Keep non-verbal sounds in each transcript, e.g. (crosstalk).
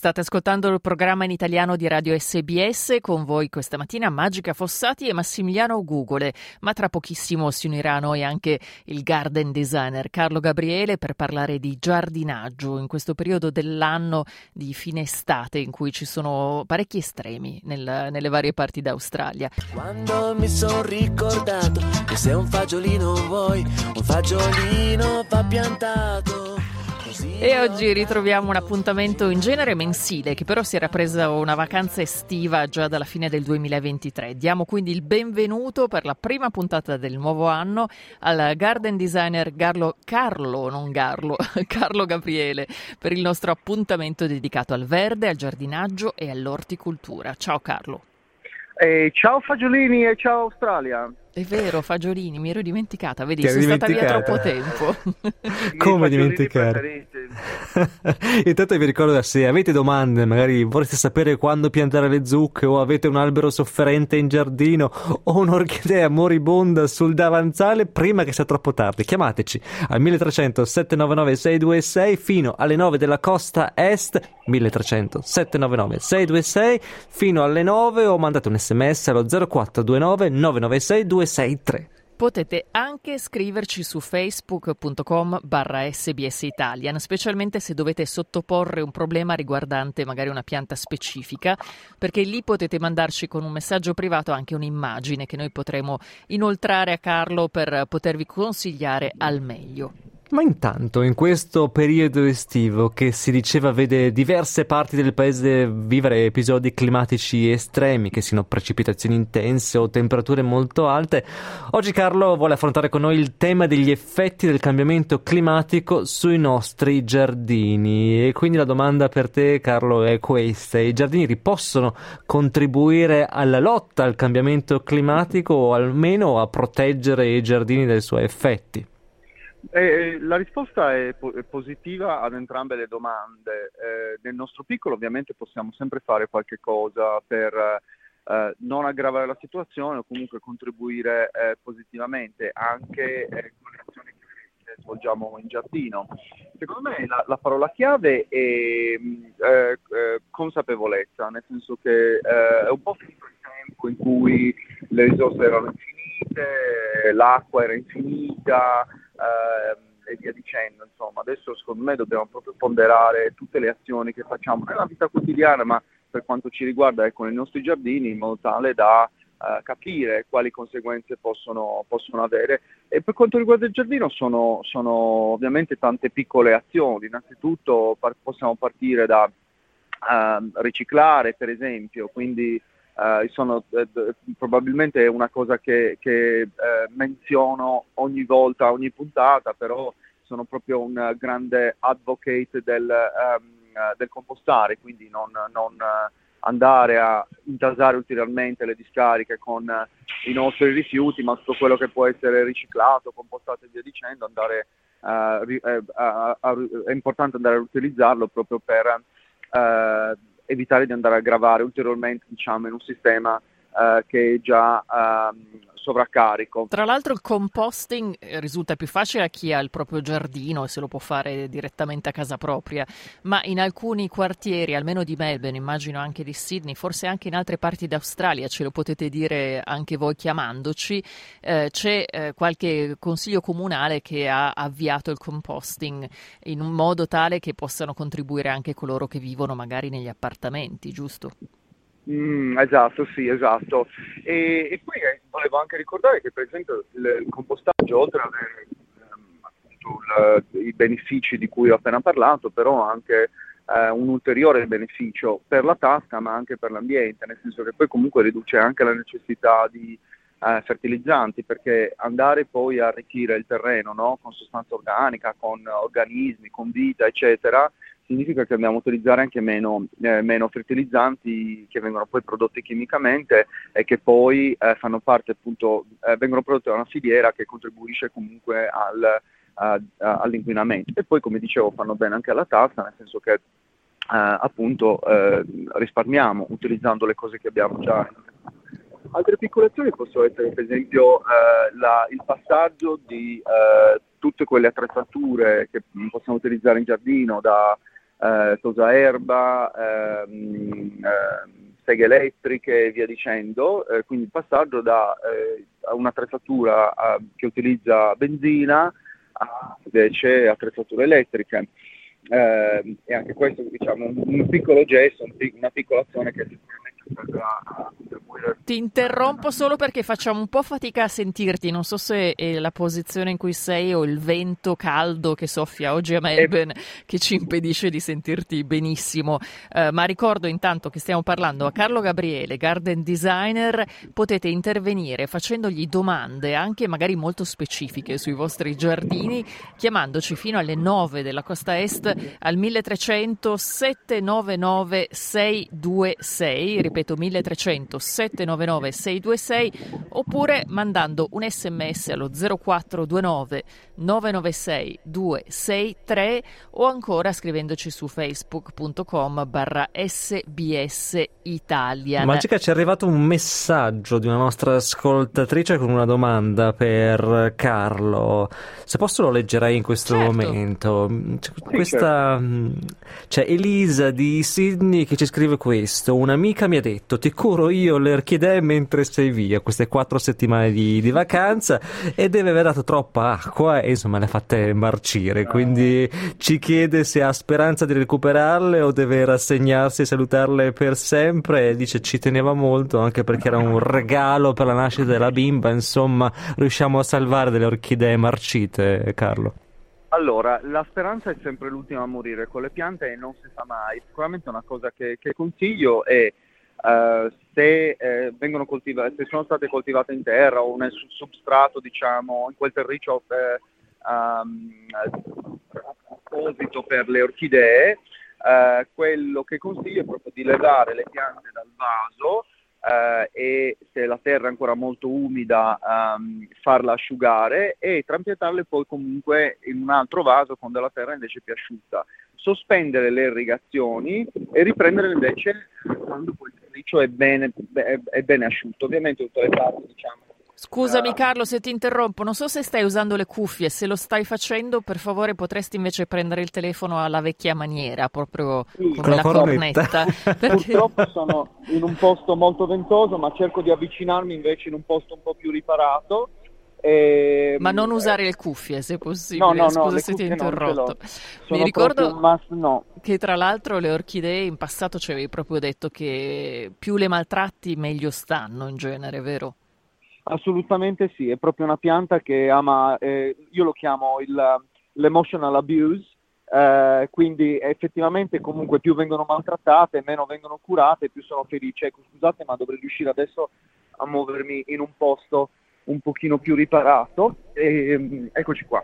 State ascoltando il programma in italiano di Radio SBS con voi questa mattina Magica Fossati e Massimiliano Gugole, ma tra pochissimo si unirà a noi anche il garden designer Carlo Gabriele per parlare di giardinaggio in questo periodo dell'anno di fine estate in cui ci sono parecchi estremi nel, nelle varie parti d'Australia. Quando mi sono ricordato che se un fagiolino vuoi, un fagiolino va piantato. E oggi ritroviamo un appuntamento in genere mensile che però si era presa una vacanza estiva già dalla fine del 2023. Diamo quindi il benvenuto per la prima puntata del nuovo anno al garden designer Garlo, Carlo, non Garlo, (laughs) Carlo Gabriele per il nostro appuntamento dedicato al verde, al giardinaggio e all'orticoltura. Ciao Carlo. Eh, ciao Fagiolini e ciao Australia. È vero, Fagiolini, mi ero dimenticata, vedi, sono stata via troppo tempo. (laughs) Come dimenticare? (laughs) Intanto vi ricordo se avete domande, magari vorreste sapere quando piantare le zucche o avete un albero sofferente in giardino o un'orchidea moribonda sul davanzale prima che sia troppo tardi, chiamateci al 1300 799 626 fino alle 9 della costa est 1300 799 626 fino alle 9 o mandate un sms allo 0429 996 263. Potete anche scriverci su facebook.com barra sbs italian, specialmente se dovete sottoporre un problema riguardante magari una pianta specifica, perché lì potete mandarci con un messaggio privato anche un'immagine che noi potremo inoltrare a Carlo per potervi consigliare al meglio. Ma intanto, in questo periodo estivo che si diceva vede diverse parti del paese vivere episodi climatici estremi, che siano precipitazioni intense o temperature molto alte, oggi Carlo vuole affrontare con noi il tema degli effetti del cambiamento climatico sui nostri giardini. E quindi la domanda per te, Carlo, è questa: i giardinieri possono contribuire alla lotta al cambiamento climatico o almeno a proteggere i giardini dai suoi effetti? Eh, la risposta è, po- è, positiva ad entrambe le domande. Eh, nel nostro piccolo ovviamente possiamo sempre fare qualche cosa per eh, non aggravare la situazione o comunque contribuire eh, positivamente anche eh, con le azioni che svolgiamo in giardino. Secondo me la, la parola chiave è eh, consapevolezza, nel senso che è un po' finito il tempo in cui le risorse erano infinite, l'acqua era infinita, eh, e via dicendo. Insomma, adesso secondo me dobbiamo proprio ponderare tutte le azioni che facciamo nella vita quotidiana, ma per quanto ci riguarda ecco, nei nostri giardini, in modo tale da eh, capire quali conseguenze possono, possono, avere. E per quanto riguarda il giardino sono, sono ovviamente tante piccole azioni. Innanzitutto par- possiamo partire da eh, riciclare, per esempio, quindi Uh, sono eh, probabilmente una cosa che, che eh, menziono ogni volta, ogni puntata, però sono proprio un grande advocate del, um, del compostare, quindi non, non andare a intasare ulteriormente le discariche con i nostri rifiuti, ma tutto quello che può essere riciclato, compostato e via dicendo, andare, uh, è importante andare a utilizzarlo proprio per uh, evitare di andare a gravare ulteriormente diciamo, in un sistema eh, che è già ehm, sovraccarico. Tra l'altro il composting eh, risulta più facile a chi ha il proprio giardino e se lo può fare direttamente a casa propria, ma in alcuni quartieri, almeno di Melbourne, immagino anche di Sydney, forse anche in altre parti d'Australia, ce lo potete dire anche voi chiamandoci, eh, c'è eh, qualche consiglio comunale che ha avviato il composting in un modo tale che possano contribuire anche coloro che vivono magari negli appartamenti, giusto? Mm, esatto, sì, esatto. E, e poi eh, volevo anche ricordare che per esempio il, il compostaggio, oltre ad avere ehm, appunto il, i benefici di cui ho appena parlato, però anche eh, un ulteriore beneficio per la tasca ma anche per l'ambiente, nel senso che poi comunque riduce anche la necessità di eh, fertilizzanti, perché andare poi a arricchire il terreno no? con sostanza organica, con organismi, con vita, eccetera, significa che dobbiamo utilizzare anche meno, eh, meno, fertilizzanti che vengono poi prodotti chimicamente e che poi eh, fanno parte appunto, eh, vengono prodotti da una filiera che contribuisce comunque al, all'inquinamento. E poi come dicevo fanno bene anche alla tassa, nel senso che appunto eh, risparmiamo utilizzando le cose che abbiamo già. Altre piccole azioni possono essere per esempio eh, la, il passaggio di eh, tutte quelle attrezzature che possiamo utilizzare in giardino da eh, tosa erba, ehm, eh, seghe elettriche e via dicendo, eh, quindi il passaggio da eh, un'attrezzatura che utilizza benzina a invece attrezzature elettriche. Eh, e anche questo diciamo un, un piccolo gesto, un, una piccola azione che sicuramente. Ti interrompo solo perché facciamo un po' fatica a sentirti, non so se è la posizione in cui sei o il vento caldo che soffia oggi a Melbourne che ci impedisce di sentirti benissimo, eh, ma ricordo intanto che stiamo parlando a Carlo Gabriele, garden designer, potete intervenire facendogli domande anche magari molto specifiche sui vostri giardini chiamandoci fino alle 9 della costa est al 1300 799 626, ripeto 1300 799 626 oppure mandando un sms allo 0429 996 263 o ancora scrivendoci su facebook.com barra sbs Italia. Magica ci è arrivato un messaggio di una nostra ascoltatrice con una domanda per Carlo. Se posso lo leggerei in questo certo. momento. Questa mm, c'è Elisa di Sydney che ci scrive questo. Un'amica mi ha detto ti curo io le orchidee mentre sei via queste quattro settimane di, di vacanza e deve aver dato troppa acqua e insomma le ha fatte marcire. Quindi ci chiede se ha speranza di recuperarle o deve rassegnarsi e salutarle per sempre. Dice ci teneva molto anche perché era un regalo per la nascita della bimba. Insomma, riusciamo a salvare delle orchidee marcite, Carlo. Allora, la speranza è sempre l'ultima a morire con le piante e non si sa mai. Sicuramente una cosa che, che consiglio è uh, se, eh, coltiva- se, sono state coltivate in terra o nel substrato, diciamo, in quel terriccio eh, um, apposito per le orchidee, uh, quello che consiglio è proprio di levare le piante dal vaso Uh, e se la terra è ancora molto umida um, farla asciugare e trapiantarle poi comunque in un altro vaso con della terra invece più asciutta. Sospendere le irrigazioni e riprendere invece quando poi il terriccio è bene, è, bene asciutto. Ovviamente tutte le parti diciamo Scusami ah. Carlo se ti interrompo, non so se stai usando le cuffie, se lo stai facendo per favore potresti invece prendere il telefono alla vecchia maniera, proprio sì, come la cornetta. cornetta (laughs) perché... Purtroppo sono in un posto molto ventoso ma cerco di avvicinarmi invece in un posto un po' più riparato. E... Ma non usare le cuffie se possibile, no, no, no, scusa se ti ho interrotto. Mi ricordo must, no. che tra l'altro le orchidee in passato ci avevi proprio detto che più le maltratti meglio stanno in genere, vero? Assolutamente sì, è proprio una pianta che ama, eh, io lo chiamo il, l'emotional abuse, eh, quindi effettivamente comunque più vengono maltrattate, meno vengono curate, più sono felice. Ecco, scusate, ma dovrei riuscire adesso a muovermi in un posto un pochino più riparato. E, ehm, eccoci qua.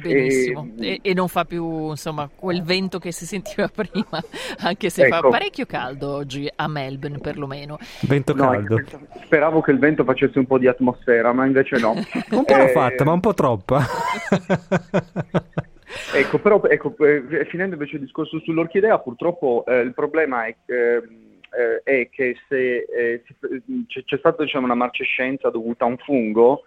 Benissimo, e, e, e, non fa più insomma quel vento che si sentiva (laughs) prima, anche se ecco. fa parecchio caldo oggi a Melbourne perlomeno. Vento no, caldo. Speravo che il vento facesse un po' di atmosfera, ma invece no. (laughs) un po' eh, fatta, ma un po' troppa. (laughs) ecco, però ecco, eh, finendo invece il discorso sull'orchidea, purtroppo eh, il problema è, ehm, eh, è che se eh, c'è stata diciamo, una marcescenza dovuta a un fungo,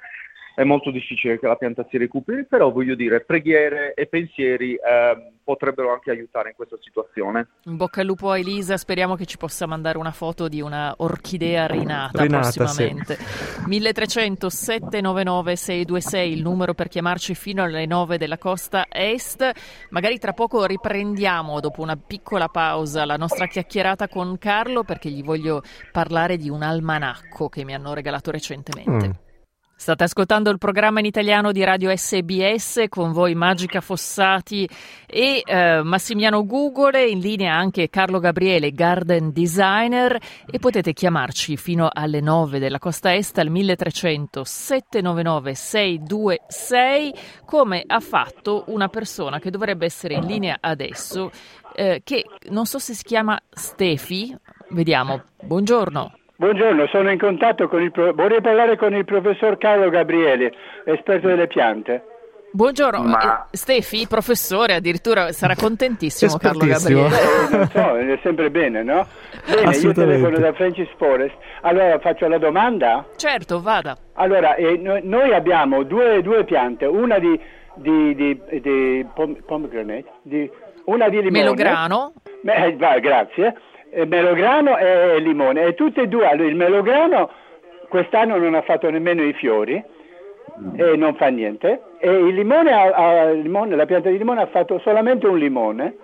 è molto difficile che la pianta si recuperi, però voglio dire, preghiere e pensieri eh, potrebbero anche aiutare in questa situazione. In bocca al lupo a Elisa, speriamo che ci possa mandare una foto di una orchidea rinata, rinata prossimamente. Sì. 1300 799 626 il numero per chiamarci fino alle 9 della costa est. Magari tra poco riprendiamo dopo una piccola pausa la nostra chiacchierata con Carlo perché gli voglio parlare di un almanacco che mi hanno regalato recentemente. Mm. State ascoltando il programma in italiano di Radio SBS con voi Magica Fossati e eh, Massimiliano Gugole, in linea anche Carlo Gabriele, garden designer e potete chiamarci fino alle 9 della costa est al 1300 799 626 come ha fatto una persona che dovrebbe essere in linea adesso eh, che non so se si chiama Stefi, vediamo, buongiorno. Buongiorno, sono in contatto con il... Pro... vorrei parlare con il professor Carlo Gabriele, esperto delle piante. Buongiorno, Ma... Eh, Stefi, professore, addirittura sarà contentissimo Carlo Gabriele. Eh, non so, è sempre bene, no? Bene, io telefono da Francis Forest. Allora faccio la domanda? Certo, vada. Allora, eh, noi abbiamo due, due, piante, una di, di, di, di pomegranate, di, una di limone. Melograno. Eh, grazie. Eh, melograno e limone. E tutte e due, il melograno quest'anno non ha fatto nemmeno i fiori e non fa niente. E il limone, ha, il limone, la pianta di limone ha fatto solamente un limone,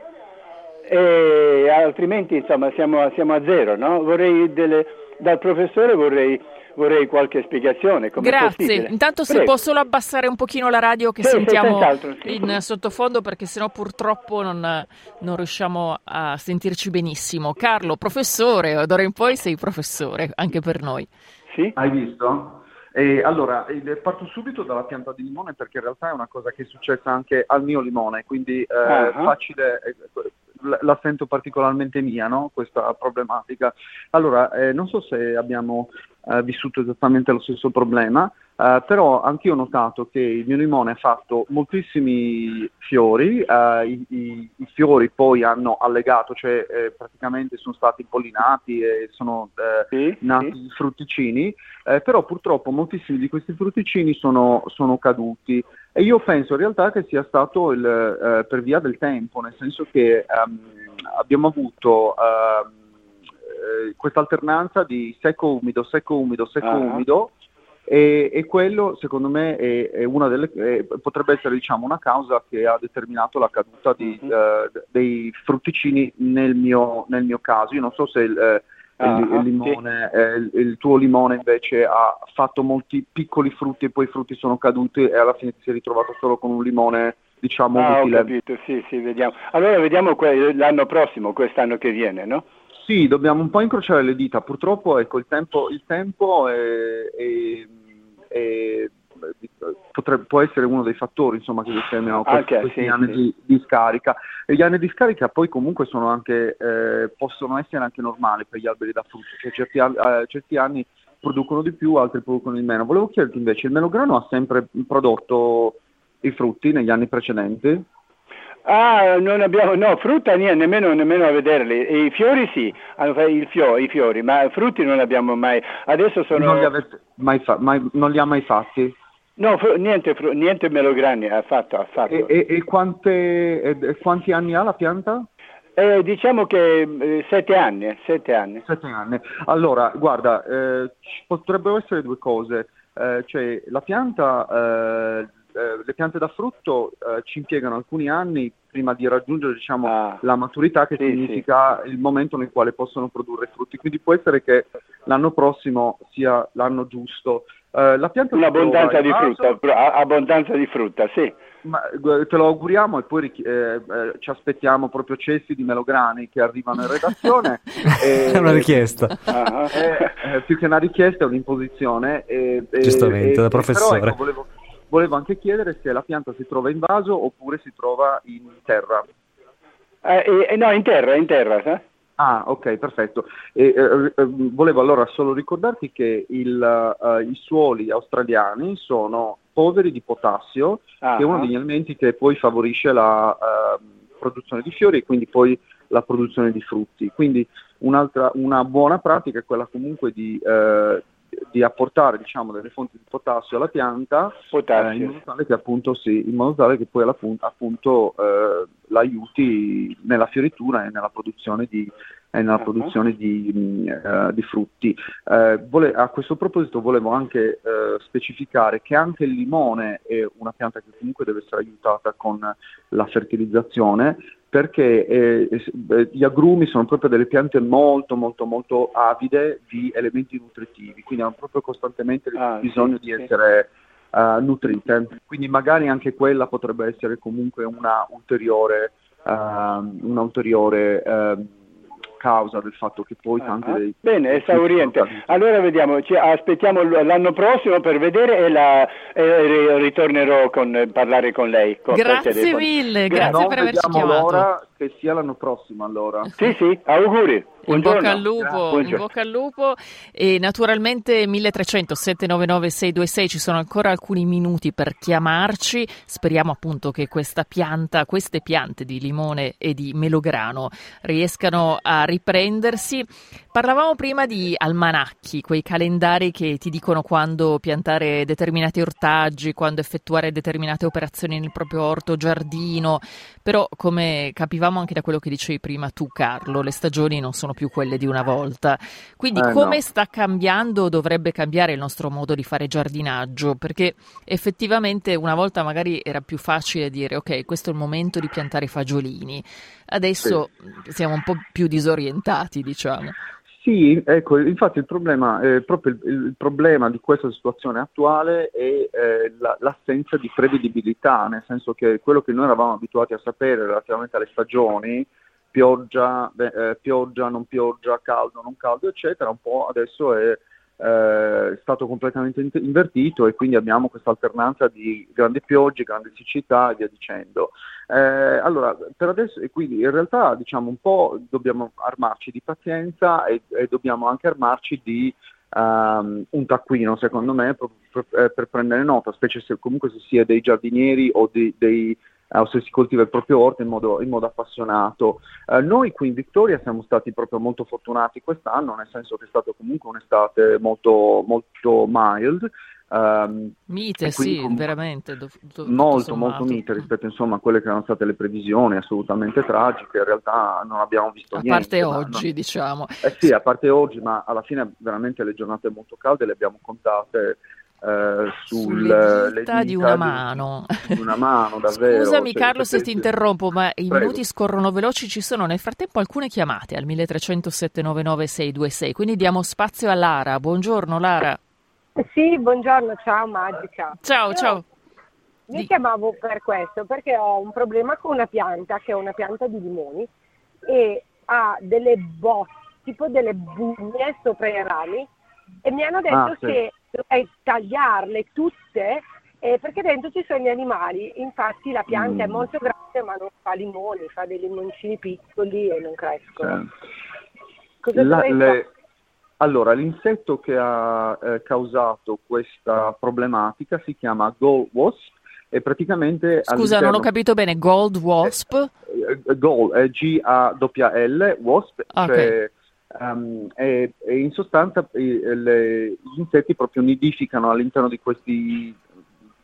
e altrimenti insomma siamo, siamo a zero. No? Vorrei delle, dal professore vorrei, vorrei qualche spiegazione. Grazie. Intanto se Prego. può solo abbassare un pochino la radio che sì, sentiamo sì, in sottofondo perché sennò purtroppo non, non, riusciamo a sentirci benissimo. Carlo, professore, d'ora in poi sei professore anche per noi. Sì? Hai visto? E allora, parto subito dalla pianta di limone perché in realtà è una cosa che è successa anche al mio limone, quindi eh, uh-huh. facile, eh, la sento particolarmente mia, no? questa problematica. Allora, eh, non so se abbiamo eh, vissuto esattamente lo stesso problema, Uh, però anch'io ho notato che il mio limone ha fatto moltissimi fiori, uh, i, i, i, fiori poi hanno allegato, cioè eh, praticamente sono stati pollinati e sono eh, sì, nati sì. frutticini, eh, però purtroppo moltissimi di questi frutticini sono, sono, caduti e io penso in realtà che sia stato il, eh, per via del tempo, nel senso che um, abbiamo avuto... Uh, questa alternanza di secco-umido, secco-umido, secco-umido, uh-huh e, e, quello secondo me è, è una delle, è, potrebbe essere diciamo, una causa che ha determinato la caduta di, uh, dei frutticini nel mio, nel mio, caso. Io non so se il, eh, uh-huh, il, il, limone, sì. eh, il, il, tuo limone invece ha fatto molti piccoli frutti e poi i frutti sono caduti e alla fine ti sei ritrovato solo con un limone diciamo ah, utile. Ho capito, sì, sì, vediamo. Allora vediamo que- l'anno prossimo, quest'anno che viene, no? Sì, dobbiamo un po' incrociare le dita. Purtroppo ecco, il tempo, il tempo è, è, è, potrebbe, può essere uno dei fattori insomma, che determinano questi, okay, questi sì, anni sì. Di, di, scarica. E gli anni di scarica poi comunque sono anche, eh, possono essere anche normali per gli alberi da frutto, cioè certi, eh, certi anni producono di più, altri producono di meno. Volevo chiederti invece, il melograno ha sempre prodotto i frutti negli anni precedenti? Ah, non abbiamo, no, frutta niente, nemmeno, nemmeno a vederli. E I fiori sì, fio, i fiori, ma frutti non abbiamo mai. Adesso sono... Non li, avete mai fa... mai... non li ha mai fatti? No, fr- niente, fr- niente melograni ha fatto. Ha fatto. E, e, e, quante, e, quanti anni ha la pianta? Eh, diciamo che eh, sette anni, sette anni. Sette anni. Allora, guarda, eh, potrebbero essere due cose. Eh, cioè, la pianta eh, le piante da frutto eh, ci impiegano alcuni anni prima di raggiungere diciamo, ah, la maturità che sì, significa sì. il momento nel quale possono produrre frutti. Quindi può essere che l'anno prossimo sia l'anno giusto. Eh, la pianta Un'abbondanza di vaso, frutta, abbondanza di frutta, sì. Ma, te lo auguriamo e poi eh, eh, ci aspettiamo proprio cessi di melograni che arrivano in redazione. (laughs) e, è una richiesta. È, più che una richiesta è un'imposizione. E, Giustamente, da professore. Però, ecco, volevo, Volevo anche chiedere se la pianta si trova in vaso oppure si trova in terra. Eh, eh, no, in terra, in terra. Eh? Ah, ok, perfetto. E, eh, eh volevo allora solo ricordarti che il, uh, i suoli australiani sono poveri di potassio, ah, che è uno degli elementi che poi favorisce la uh, produzione di fiori e quindi poi la produzione di frutti. Quindi una buona pratica è quella comunque di, uh, di apportare diciamo, delle fonti di potassio alla pianta eh, in modo tale che appunto sì, in modo tale che poi appunto eh, l'aiuti nella fioritura e nella produzione di, e nella uh-huh. produzione di, uh, di frutti. Uh, vole- a questo proposito volevo anche uh, specificare che anche il limone è una pianta che comunque deve essere aiutata con la fertilizzazione perché eh, eh, gli agrumi sono proprio delle piante molto molto molto avide di elementi nutritivi, quindi hanno proprio costantemente ah, bisogno sì, di essere uh, nutrite, quindi magari anche quella potrebbe essere comunque una ulteriore, uh, una ulteriore uh, causa del fatto che poi tanti uh-huh. dei... Bene, esauriente. Allora vediamo, ci aspettiamo l'anno prossimo per vedere e, la, e ritornerò a parlare con lei. Con grazie mille, grazie no, per averci chiamato. Allora che sia l'anno prossimo allora. Sì, sì, auguri. In bocca al lupo, in bocca al lupo e naturalmente 1300 799 626 ci sono ancora alcuni minuti per chiamarci. Speriamo appunto che questa pianta, queste piante di limone e di melograno riescano a riprendersi. Parlavamo prima di almanacchi, quei calendari che ti dicono quando piantare determinati ortaggi, quando effettuare determinate operazioni nel proprio orto giardino, però come capivamo anche da quello che dicevi prima tu Carlo, le stagioni non sono più quelle di una volta. Quindi eh, come no. sta cambiando dovrebbe cambiare il nostro modo di fare giardinaggio? Perché effettivamente una volta magari era più facile dire ok, questo è il momento di piantare i fagiolini. Adesso sì. siamo un po' più disorientati, diciamo. Sì, ecco, infatti il problema, eh, proprio il, il, problema di questa situazione attuale è eh, la, l'assenza di prevedibilità, nel senso che quello che noi eravamo abituati a sapere relativamente alle stagioni, pioggia, eh, pioggia, non pioggia, caldo, non caldo, eccetera, un po' adesso è eh, stato completamente invertito e quindi abbiamo questa alternanza di grandi piogge, grandi siccità e via dicendo. Eh, allora, per adesso, e quindi in realtà diciamo un po' dobbiamo armarci di pazienza e, e dobbiamo anche armarci di um, un taccuino, secondo me, per, per, eh, per, prendere nota, specie se comunque si sia dei giardinieri o di, dei o se si coltiva il proprio orto in modo, in modo appassionato. Eh, noi qui in Victoria siamo stati proprio molto fortunati quest'anno, nel senso che è stata comunque un'estate molto, molto mild. Um, mite, sì, comunque, veramente. Do, do, molto, molto mite rispetto insomma, a quelle che erano state le previsioni, assolutamente tragiche. In realtà non abbiamo visto a niente. A parte oggi, non... diciamo. Eh sì, a parte oggi, ma alla fine veramente le giornate molto calde le abbiamo contate eh, sulle dita di una mano. Di una mano (laughs) davvero. Scusami cioè, Carlo se ti interrompo, ma i Prego. minuti scorrono veloci, ci sono nel frattempo alcune chiamate al 1300 799 626, quindi diamo spazio a Lara. Buongiorno Lara. Sì, buongiorno, ciao Magica. Ciao, Io ciao. Vi chiamavo per questo, perché ho un problema con una pianta, che è una pianta di limoni, e ha delle botte, tipo delle bugne sopra i rami, e mi hanno detto ah, sì. che dovrei tagliarle tutte eh, perché dentro ci sono gli animali, infatti la pianta mm. è molto grande ma non fa limoni, fa dei limoncini piccoli e non crescono. Cosa la, le... Allora, l'insetto che ha eh, causato questa problematica si chiama gold wasp e praticamente... Scusa, non ho capito bene, gold wasp? Eh, eh, gold, eh, G-A-L, wasp, okay. cioè Um, e, e, in sostanza le, gli insetti proprio nidificano all'interno di questi,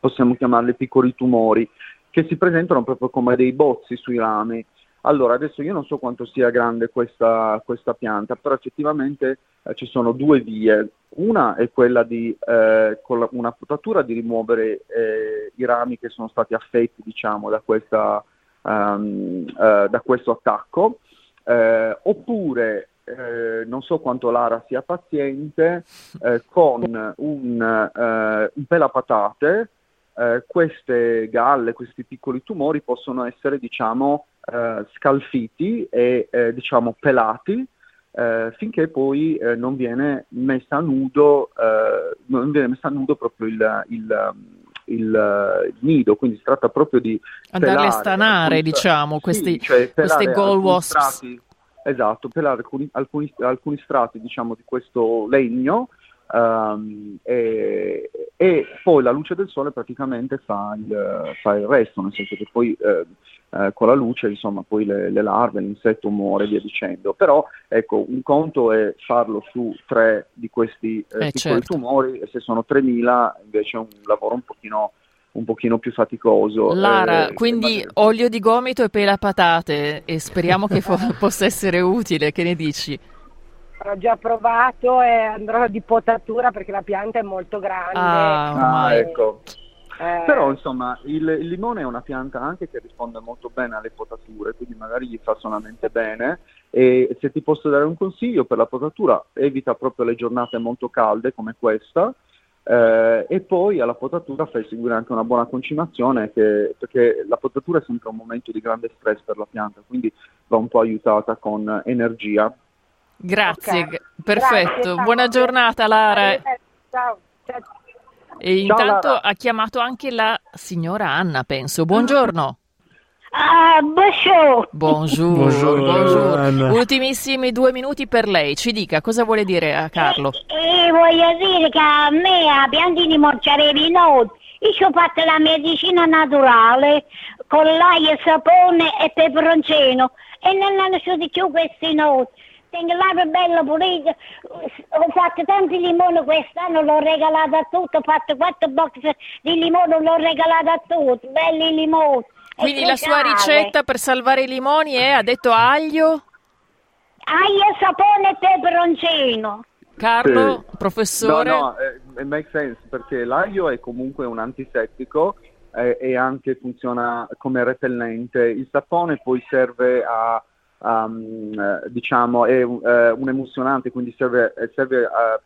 possiamo chiamarli piccoli tumori, che si presentano proprio come dei bozzi sui rami. Allora, adesso io non so quanto sia grande questa, questa pianta, però effettivamente eh, ci sono due vie. Una è quella di, eh, con la, una potatura, di rimuovere eh, i rami che sono stati affetti, diciamo, da, questa, um, da questo attacco, eh, oppure eh, non so quanto Lara sia paziente, eh, con un, eh, un pelapatate, eh, queste galle, questi piccoli tumori possono essere diciamo, eh, scalfiti e diciamo, pelati finché poi non viene messa a nudo, non viene messa a nudo proprio il, il il, il, nido, quindi si tratta proprio di andarle a stanare, diciamo, questi, sì, cioè queste gold wasps. Esatto, pelare alcuni, alcuni, alcuni strati diciamo, di questo legno um, e, e, poi la luce del sole praticamente fa il, fa il resto, nel senso che poi eh, eh, con la luce insomma poi le, le, larve, l'insetto muore e via dicendo. Però ecco, un conto è farlo su tre di questi eh, eh piccoli certo. tumori e se sono 3.000 invece è un lavoro un pochino un pochino più faticoso. Lara, eh, quindi magari... olio di gomito e pela patate e speriamo che fo- (laughs) possa essere utile, che ne dici? Ho già provato e andrò di potatura perché la pianta è molto grande. Ah, ah ecco. Eh... Però insomma il, il, limone è una pianta anche che risponde molto bene alle potature, quindi magari gli fa solamente bene e se ti posso dare un consiglio per la potatura evita proprio le giornate molto calde come questa eh, e poi alla potatura fai seguire anche una buona concimazione che, perché la potatura è sempre un momento di grande stress per la pianta, quindi va un po' aiutata con energia. Grazie, okay. perfetto. Grazie, Buona giornata Lara. Ciao. ciao. E intanto Ciao, ha chiamato anche la signora Anna, penso. Buongiorno. Ah, bonjour. Bonjour, Buongiorno, bonjour. Anna. Ultimissimi due minuti per lei. Ci dica cosa vuole dire a Carlo. E voglio dire che a me a piantini morciarevi i nodi. Io ho fatto la medicina naturale con l'aglio, sapone e peperoncino e non hanno uscito più questi nodi. Tengo l'aria bella pulita, ho fatto tanti limoni quest'anno, l'ho regalato a tutti, ho fatto quattro box di limone, l'ho regalato a tutti, belli limoni. Quindi la sua ricetta per salvare i limoni è, ha detto aglio. Aglio, sapone e peperoncino. Carlo, Sì. professore. No, no, eh, it makes sense perché l'aglio è comunque un antisettico eh, e anche funziona come repellente. Il sapone poi serve a, mm, eh, diciamo, è un, eh, un emulsionante, quindi serve, eh, serve a,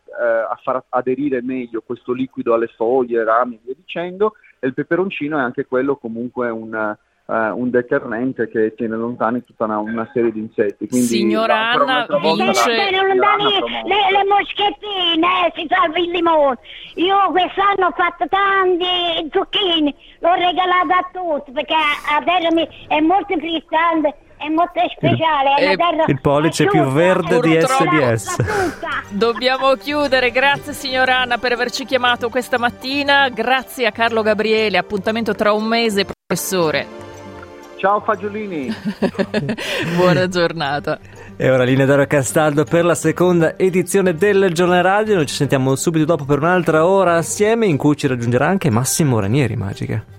a far aderire meglio questo liquido alle foglie, rami e via dicendo. E il peperoncino è anche quello comunque un, eh, un deterrente che tiene lontani tutta una, una serie di insetti. Quindi, Signora Anna, vince- lontani le, le moschettine, si salva il limone. Io quest'anno ho fatto tanti zucchini, l'ho regalato a tutti perché a terra mi- è molto frizzante, è molto speciale. è una terra il pollice più asciutta, verde di SBS. Dobbiamo chiudere, grazie signora Anna per averci chiamato questa mattina, grazie a Carlo Gabriele, appuntamento tra un mese, professore. Ciao Fagiolini! (laughs) Buona giornata. E ora linea Dario Castaldo per la seconda edizione del Giornale Radio. Noi ci sentiamo subito dopo per un'altra ora assieme in cui ci raggiungerà anche Massimo Ranieri, Magica.